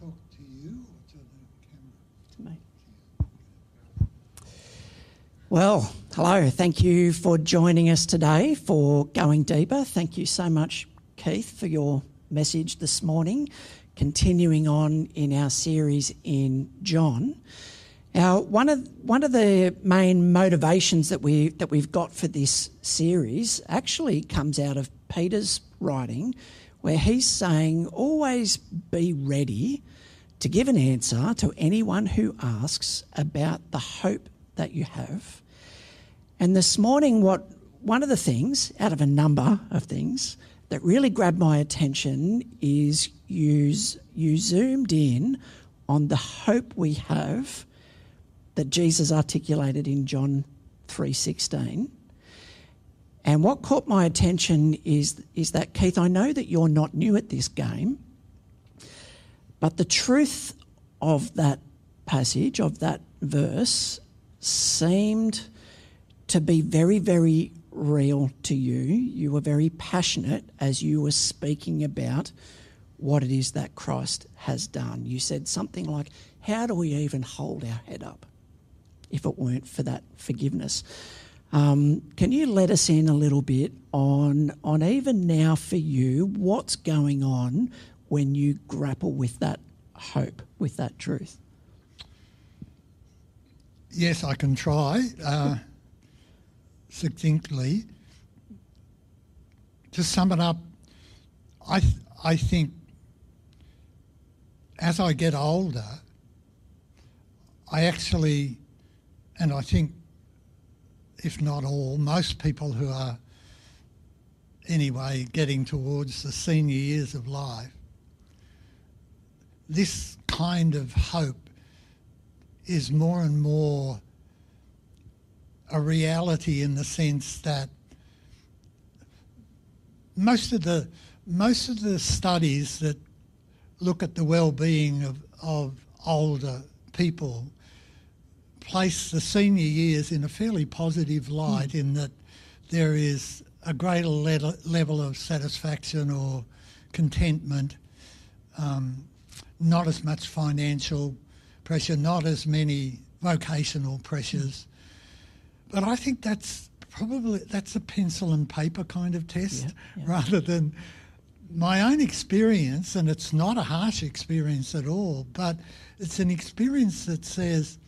talk to you or to the camera? to me. Well, hello. Thank you for joining us today for Going Deeper. Thank you so much, Keith, for your message this morning, continuing on in our series in John. Now, one of one of the main motivations that we that we've got for this series actually comes out of Peter's writing, where he's saying, "Always be ready to give an answer to anyone who asks about the hope that you have." And this morning, what one of the things out of a number of things that really grabbed my attention is you, you zoomed in on the hope we have that Jesus articulated in John 3:16. And what caught my attention is, is that, Keith, I know that you're not new at this game, but the truth of that passage, of that verse, seemed to be very, very real to you. You were very passionate as you were speaking about what it is that Christ has done. You said something like, How do we even hold our head up? if it weren't for that forgiveness. Um, can you let us in a little bit on on even now for you what's going on when you grapple with that hope, with that truth? Yes, I can try uh, succinctly. To sum it up, I th- I think as I get older, I actually and I think, if not all, most people who are anyway getting towards the senior years of life, this kind of hope is more and more a reality in the sense that most of the most of the studies that look at the well-being of, of older people place the senior years in a fairly positive light mm. in that there is a greater le- level of satisfaction or contentment, um, not as much financial pressure, not as many vocational pressures. Mm. But I think that's probably that's a pencil and paper kind of test yeah, yeah. rather than my own experience, and it's not a harsh experience at all, but it's an experience that says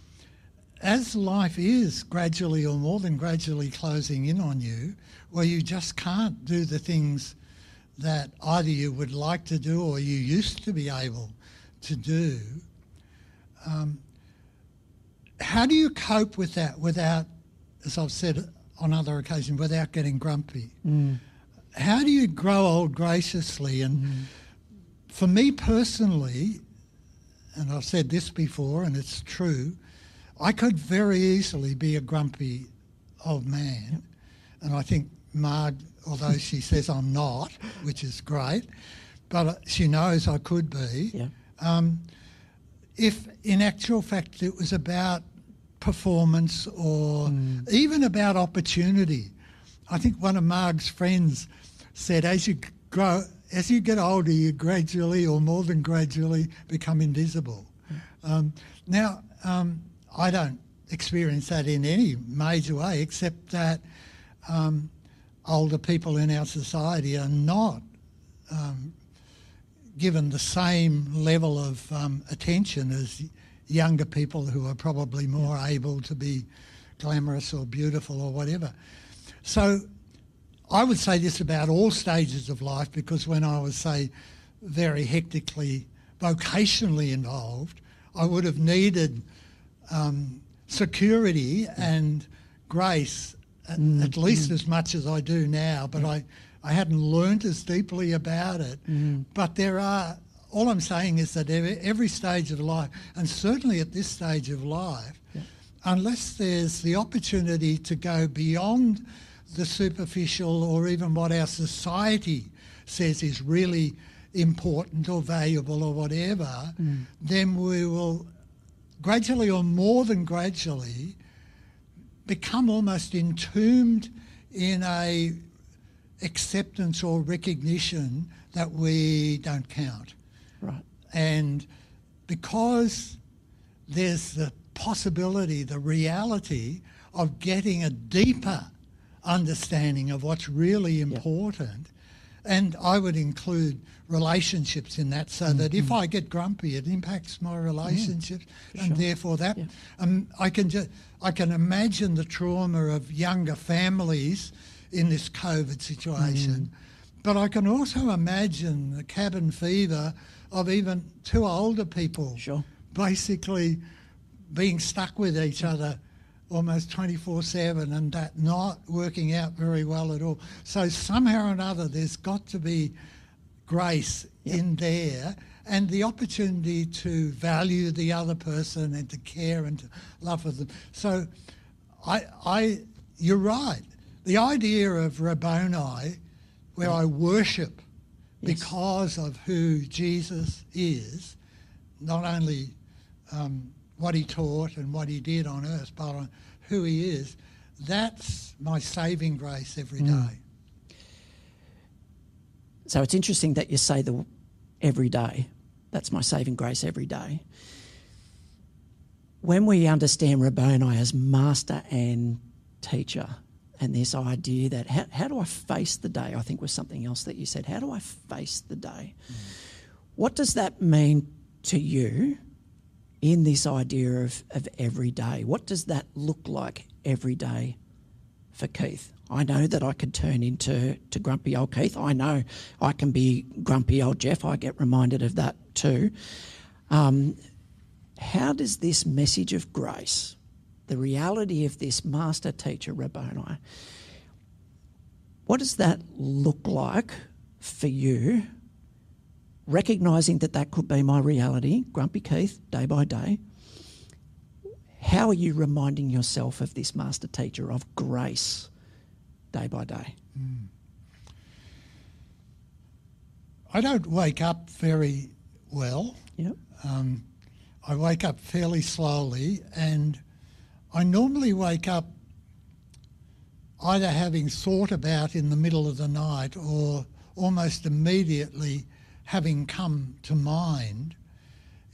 as life is gradually or more than gradually closing in on you, where you just can't do the things that either you would like to do or you used to be able to do, um, how do you cope with that without, as I've said on other occasions, without getting grumpy? Mm. How do you grow old graciously? And mm. for me personally, and I've said this before and it's true, I could very easily be a grumpy old man, and I think Marg, although she says I'm not, which is great, but she knows I could be. Yeah. Um, if in actual fact it was about performance or mm. even about opportunity, I think one of Marg's friends said, as you grow, as you get older, you gradually or more than gradually become invisible. Um, now, um, I don't experience that in any major way, except that um, older people in our society are not um, given the same level of um, attention as younger people who are probably more able to be glamorous or beautiful or whatever. So I would say this about all stages of life because when I was, say, very hectically vocationally involved, I would have needed um, security and grace mm. at least mm. as much as I do now, but yeah. I, I hadn't learnt as deeply about it. Mm. But there are, all I'm saying is that every, every, stage of life, and certainly at this stage of life, yeah. unless there's the opportunity to go beyond the superficial or even what our society says is really important or valuable or whatever, mm. then we will gradually or more than gradually become almost entombed in a acceptance or recognition that we don't count. Right. And because there's the possibility, the reality of getting a deeper understanding of what's really important. And I would include relationships in that so that if I get grumpy, it impacts my relationships, and sure. therefore that Yeah. um, I can just I can imagine the trauma of younger families in this COVID situation, but I can also imagine the cabin fever of even two older people Sure. basically being stuck with each other almost 24 7 and that not working out very well at all. So, somehow or another, there's got to be grace in there and the opportunity to value the other person and to care and to love for them. So, I, I, you're right. The idea of Rabboni, where I worship Yes. because of who Jesus is, not only um, what he taught and what he did on earth, but on who he is, that's my saving grace every mm. day. So it's interesting that you say the every day. That's my saving grace every day. When we understand Rabboni as master and teacher, and this idea that how, how do I face the day, I think was something else that you said. How do I face the day? Mm. What does that mean to you in this idea of, of every day? What does that look like every day for Keith. I know that I could turn into to grumpy old Keith. I know I can be grumpy old Jeff. I get reminded of that too. Um, how does this message of grace, the reality of this master teacher Rabboni, what does that look like for you? Recognizing that that could be my reality, grumpy Keith, day by day. How are you reminding yourself of this master teacher of grace day by day? I don't wake up very well. Yep. Um, I wake up fairly slowly, and I normally wake up either having thought about in the middle of the night or almost immediately having come to mind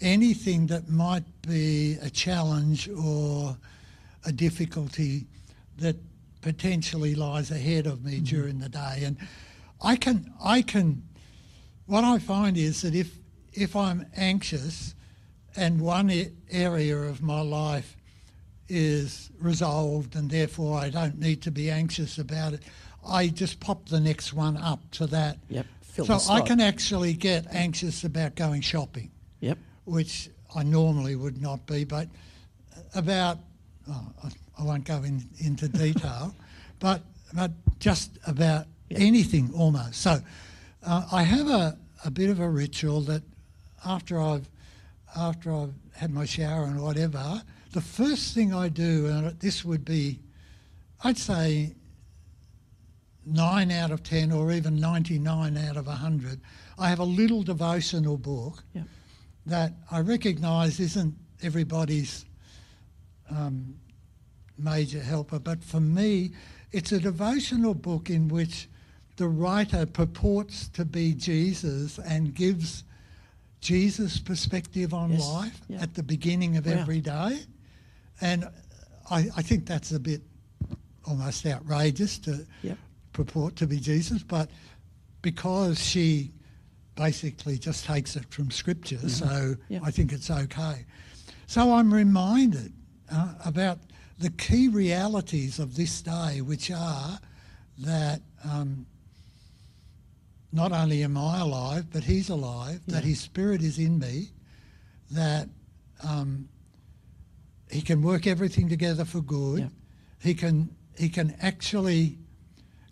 anything that might be a challenge or a difficulty that potentially lies ahead of me mm-hmm. during the day. And I can, I can, what I find is that if, if I'm anxious and one a- area of my life is resolved and therefore I don't need to be anxious about it, I just pop the next one up to that. Yep. Fill So I can actually get anxious about going shopping Yep. which I normally would not be, but about, oh, I- I won't go in, into detail, but, but just about anything almost. So uh, I have a, a bit of a ritual that after I've, after I've had my shower and whatever, the first thing I do, and this would be, I'd say nine out of 10 or even 99 out of 100, I have a little devotional book that I recognise isn't everybody's um, major helper, but for me, it's a devotional book in which the writer purports to be Jesus and gives Jesus' perspective on Yes, life yeah. at the beginning of Wow. every day. And I, I think that's a bit almost outrageous to Yep. Purport to be Jesus, but because she basically just takes it from Scripture, so Mm-hmm. Yeah. I think it's okay. So I'm reminded uh, about the key realities of this day, which are that um, not only am I alive, but He's alive, that His Spirit is in me, that um, He can work everything together for good. Yeah. He can He can actually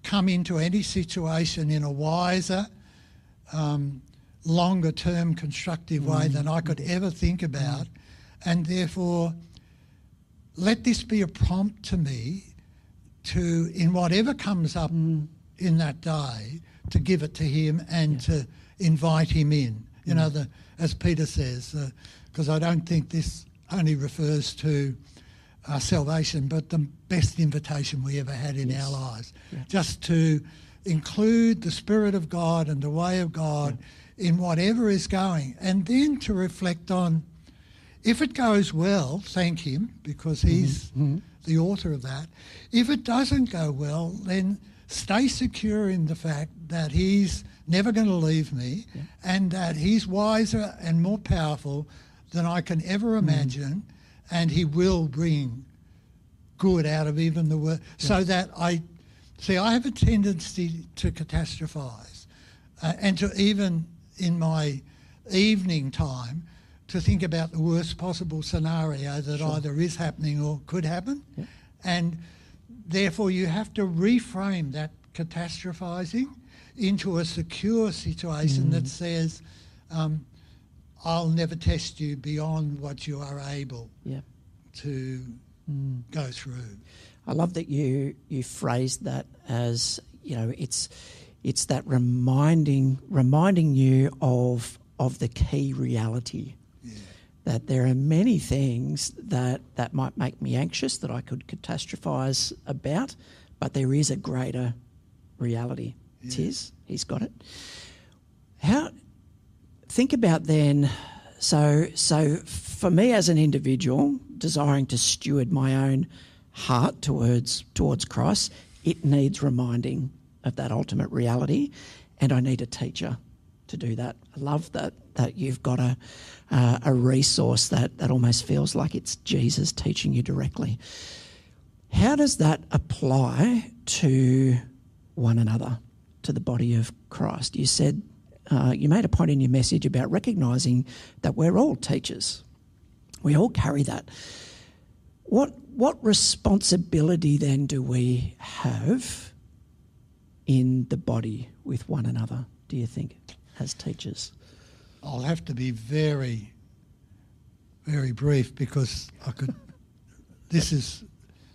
come into any situation in a wiser, um, longer term constructive way than I could ever think about. And therefore, let this be a prompt to me to, in whatever comes up in that day, to give it to him and to invite him in. You know, the, as Peter says, because I don't think this only refers to uh, salvation, but the best invitation we ever had in our lives. Just to include the Spirit of God and the way of God in whatever is going, and then to reflect on if it goes well, thank him because he's Mm-hmm. the author of that. If it doesn't go well, then stay secure in the fact that he's never going to leave me and that he's wiser and more powerful than I can ever Mm. And he will bring good out of even the worst. So that I see, I have a tendency to catastrophize uh, and to even in my evening time to think about the worst possible scenario that either is happening or could happen. And therefore, you have to reframe that catastrophizing into a secure situation that says, um, I'll never test you beyond what you are able Yeah. to mm. go through. I love that you you phrased that as you know it's it's that reminding reminding you of of the key reality that there are many things that that might make me anxious that I could catastrophize about, but there is a greater reality. It's his. He's got it. How think about then so so for me as an individual desiring to steward my own heart towards towards Christ it needs reminding of that ultimate reality and I need a teacher to do that I love that that you've got a uh, a resource that that almost feels like it's Jesus teaching you directly how does that apply to one another, to the body of Christ? You said, uh, you made a point in your message about recognizing that we're all teachers. We all carry that. What, what responsibility then do we have in the body with one another, do you think, as teachers? I'll have to be very, very brief because I could. this is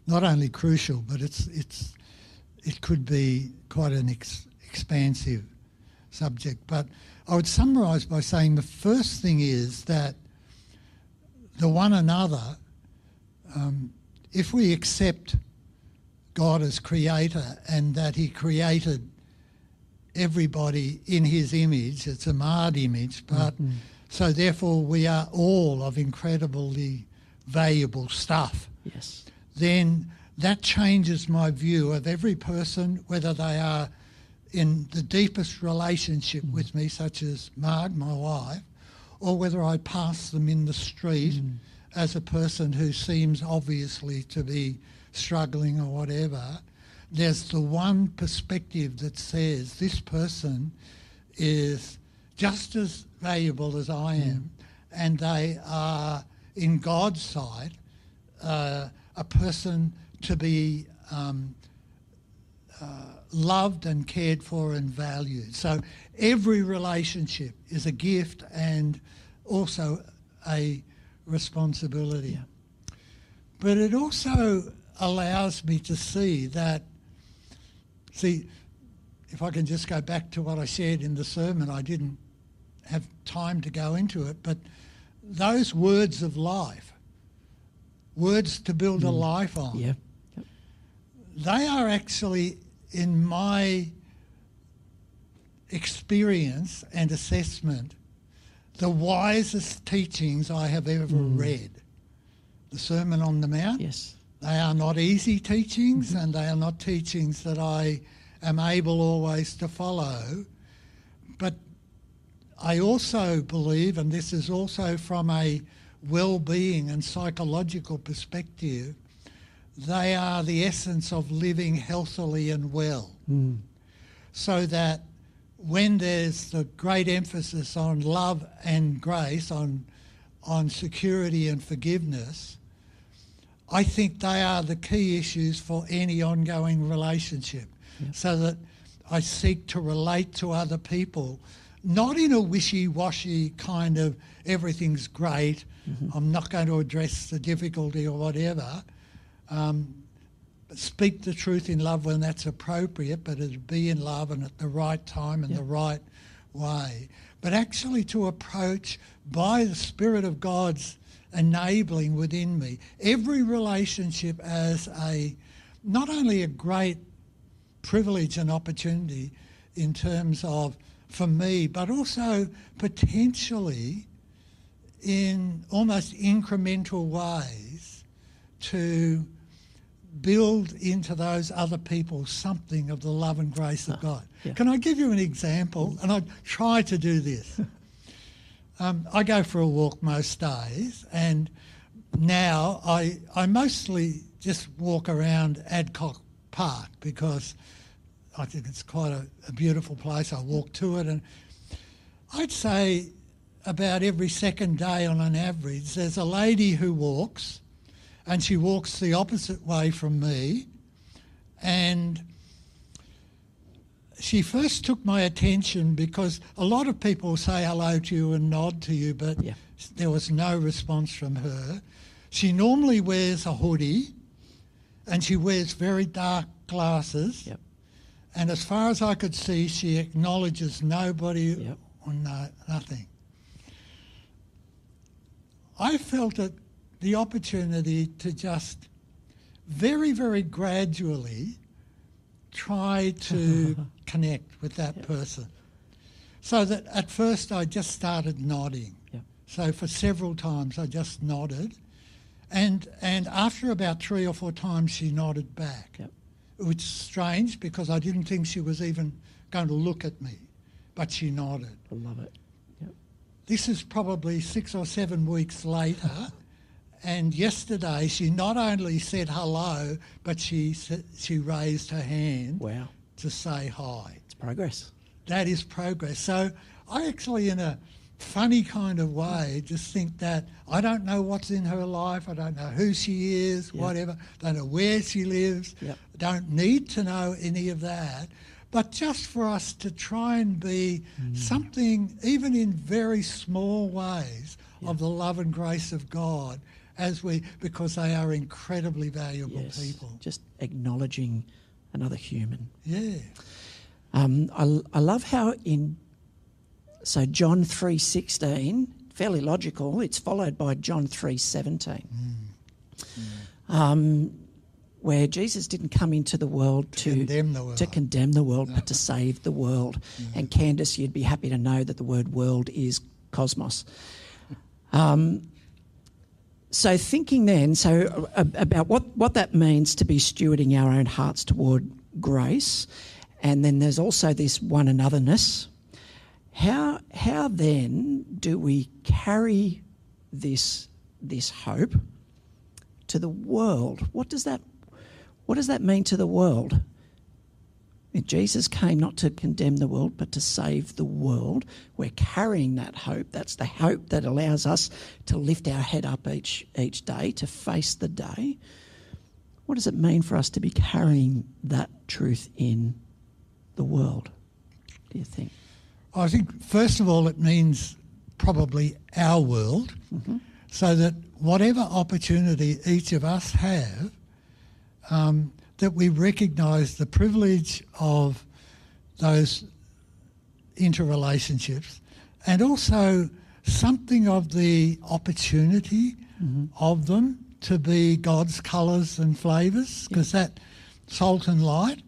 not only crucial, but it's it's it could be quite an ex- expansive subject. But I would summarise by saying the first thing is that the one another, um, if we accept God as creator and that He created everybody in his image. It's a marred image, but so therefore we are all of incredibly valuable stuff. Yes. Then that changes my view of every person, whether they are in the deepest relationship with me, such as Marg, my wife, or whether I pass them in the street as a person who seems obviously to be struggling or whatever. There's the one perspective that says this person is just as valuable as I am, and they are, in God's sight, uh, a person to be um, loved and cared for and valued. So every relationship is a gift and also a responsibility. But it also allows me to see that, see, if I can just go back to what I shared in the sermon, I didn't have time to go into it, but those words of life, words to build a mm. life on, Yeah. Yep. they are actually, in my experience and assessment, the wisest teachings I have ever hmm. read. The Sermon on the Mount, Yes. they are not easy teachings mm-hmm. and they are not teachings that I am able always to follow. But I also believe, and this is also from a well-being and psychological perspective, they are the essence of living healthily and well. Hmm. So that when there's the great emphasis on love and grace, on, on security and forgiveness, I think they are the key issues for any ongoing relationship. So that I seek to relate to other people, not in a wishy-washy kind of everything's great, mm-hmm. I'm not going to address the difficulty or whatever. Um, speak the truth in love when that's appropriate, but it'd be in love and at the right time and Yeah. the right way. But actually to approach by the Spirit of God's enabling within me every relationship as a not only a great privilege and opportunity in terms of for me, but also potentially in almost incremental ways to build into those other people something of the love and grace of God. yeah. Can I give you an example? And I try to do this. um, I go for a walk most days, and now I, I mostly just walk around Adcock Park because I think it's quite a, a beautiful place. I walk to it, and I'd say about every second day on an average, there's a lady who walks and she walks the opposite way from me. And she first took my attention because a lot of people say hello to you and nod to you, but Yeah. there was no response from her. She normally wears a hoodie and she wears very dark glasses. Yep. And as far as I could see, she acknowledges nobody Yep. or no, nothing. I felt it the opportunity to just very, very gradually try to connect with that person. So that at first I just started nodding. Yep. So for several times I just nodded. And, and after about three or four times she nodded back Yep. which is strange because I didn't think she was even going to look at me, but she nodded. I love it. Yep. This is probably six or seven weeks later, and yesterday she not only said hello, but she she raised her hand Wow. to say hi. It's progress. That is progress. So I actually, in a funny kind of way, just think that I don't know what's in her life. I don't know who she is, Yeah. whatever. Don't know where she lives. Yep. Don't need to know any of that. But just for us to try and be Mm. something, even in very small ways, of the love and grace of God, as we because they are incredibly valuable Yes. people. Just acknowledging another human. Yeah. Um, I, I love how in so John three sixteen, fairly logical. It's followed by John three seventeen, um, where Jesus didn't come into the world to, condemn the world. to condemn the world, but to save the world. And Candice, you'd be happy to know that the word "world" is cosmos. Um, so thinking then, so uh, about what, what that means to be stewarding our own hearts toward grace, and then there's also this one anotherness. How how then do we carry this this hope to the world? What does that what does that mean to the world? Jesus came not to condemn the world, but to save the world. We're carrying that hope. That's the hope that allows us to lift our head up each each day, to face the day. What does it mean for us to be carrying that truth in the world? Do you think? I think, first of all, it means probably our world, so that whatever opportunity each of us have, um, that we recognise the privilege of those interrelationships and also something of the opportunity of them to be God's colours and flavours, because that salt and light,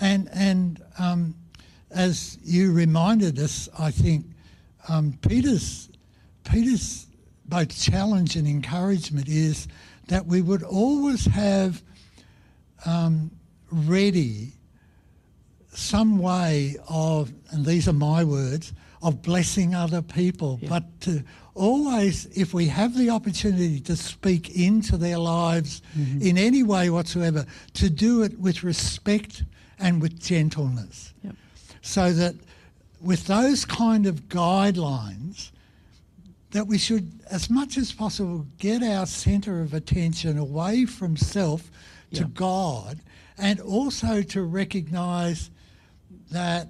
and and um, as you reminded us, I think um, Peter's Peter's both challenge and encouragement is that we would always have um, ready some way of, and these are my words, of blessing other people, Yeah. but to always, if we have the opportunity to speak into their lives in any way whatsoever, to do it with respect and with gentleness Yep. so that with those kind of guidelines that we should as much as possible get our center of attention away from self to Yeah. God and also to recognize that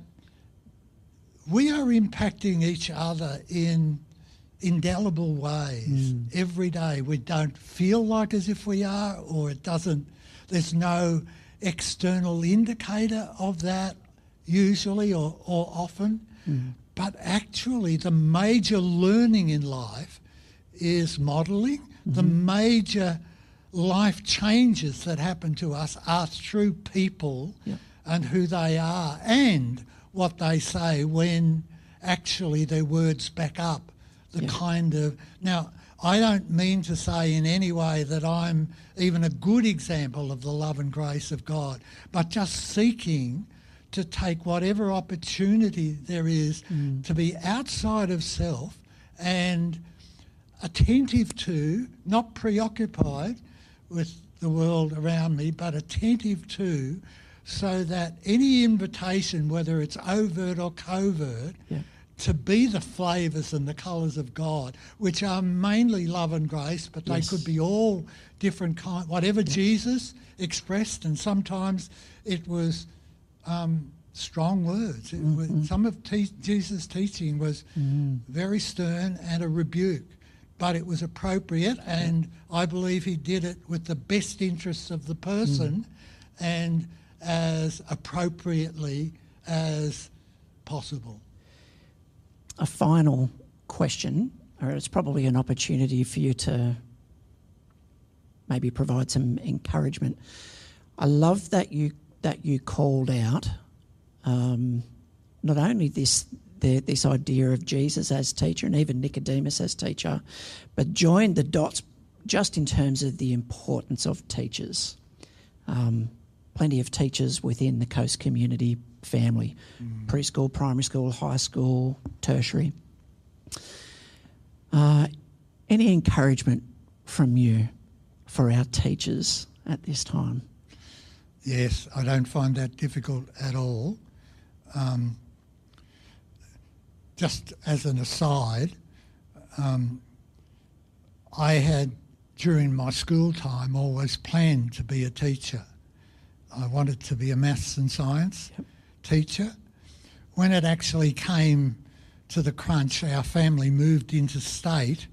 we are impacting each other in indelible ways mm. every day. We don't feel like as if we are, or it doesn't, there's no external indicator of that usually or, or often. Mm. But actually, the major learning in life is modelling. The mm-hmm. major life changes that happen to us are through people Yeah. and who they are and what they say when actually their words back up the Yeah. kind of. Now, I don't mean to say in any way that I'm even a good example of the love and grace of God, but just seeking to take whatever opportunity there is mm. to be outside of self and attentive to, not preoccupied with the world around me, but attentive to, so that any invitation, whether it's overt or covert, Yeah. to be the flavours and the colours of God, which are mainly love and grace, but they Yes. could be all different kind. Whatever Jesus expressed, and sometimes it was um, strong words. It was, some of te- Jesus' teaching was very stern and a rebuke, but it was appropriate, and I believe he did it with the best interests of the person and as appropriately as possible. A final question, or it's probably an opportunity for you to maybe provide some encouragement. I love that you that you called out um, not only this the, this idea of Jesus as teacher and even Nicodemus as teacher, but joined the dots just in terms of the importance of teachers. Um, plenty of teachers within the Coast Community family preschool, primary school, high school, tertiary. Uh, any encouragement from you for our teachers at this time? Yes, I don't find that difficult at all. Um, just as an aside, um, I had during my school time always planned to be a teacher. I wanted to be a maths and science teacher. When it actually came to the crunch, our family moved into state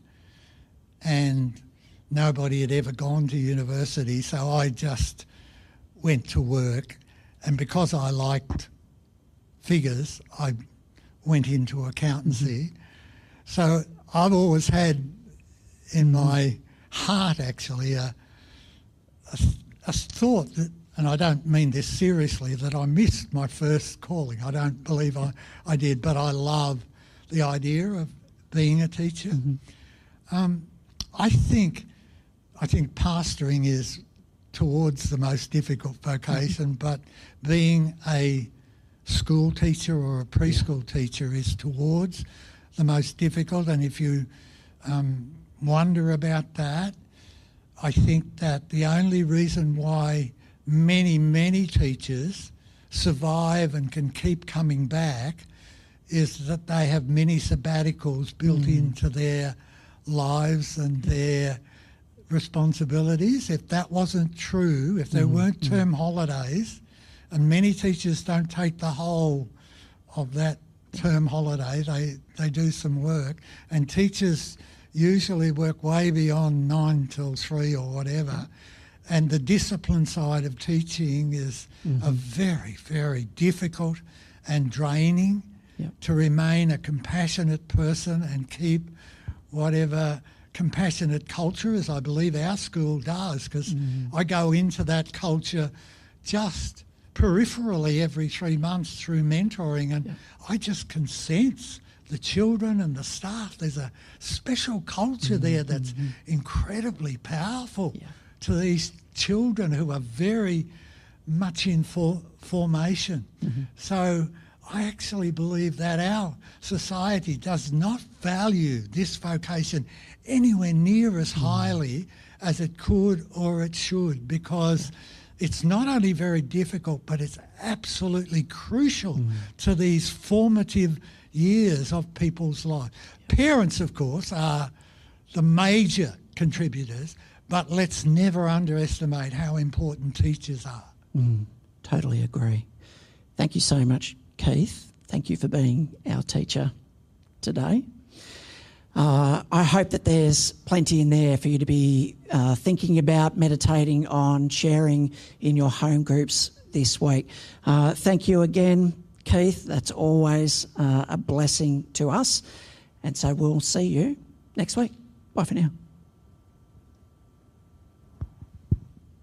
and nobody had ever gone to university, so I just went to work. And because I liked figures, I went into accountancy. So I've always had in my heart actually a, a, a thought that, and I don't mean this seriously, that I missed my first calling. I don't believe I, I did, but I love the idea of being a teacher. Um, I think I think pastoring is towards the most difficult vocation, but being a school teacher or a preschool teacher is towards the most difficult. And if you um, wonder about that, I think that the only reason why many, many teachers survive and can keep coming back is that they have many sabbaticals built hmm. into their lives and their responsibilities. If that wasn't true, if there hmm. weren't hmm. term holidays, and many teachers don't take the whole of that term holiday, they, they do some work, and teachers usually work way beyond nine till three or whatever. And the discipline side of teaching is a mm-hmm. very, very difficult and draining Yep. to remain a compassionate person and keep whatever compassionate culture, as I believe our school does, because mm-hmm. I go into that culture just peripherally every three months through mentoring, and I just can sense the children and the staff. There's a special culture mm-hmm, there that's mm-hmm. incredibly powerful Yeah. to these children who are very much in for, formation. Mm-hmm. So I actually believe that our society does not value this vocation anywhere near as highly as it could or it should because it's not only very difficult, but it's absolutely crucial mm. to these formative years of people's life. Parents, of course, are the major contributors, but let's never underestimate how important teachers are. Mm. Totally agree. Thank you so much, Keith. Thank you for being our teacher today. Uh, I hope that there's plenty in there for you to be uh, thinking about, meditating on, sharing in your home groups this week. Uh, thank you again, Keith. That's always uh, a blessing to us. And so we'll see you next week. Bye for now.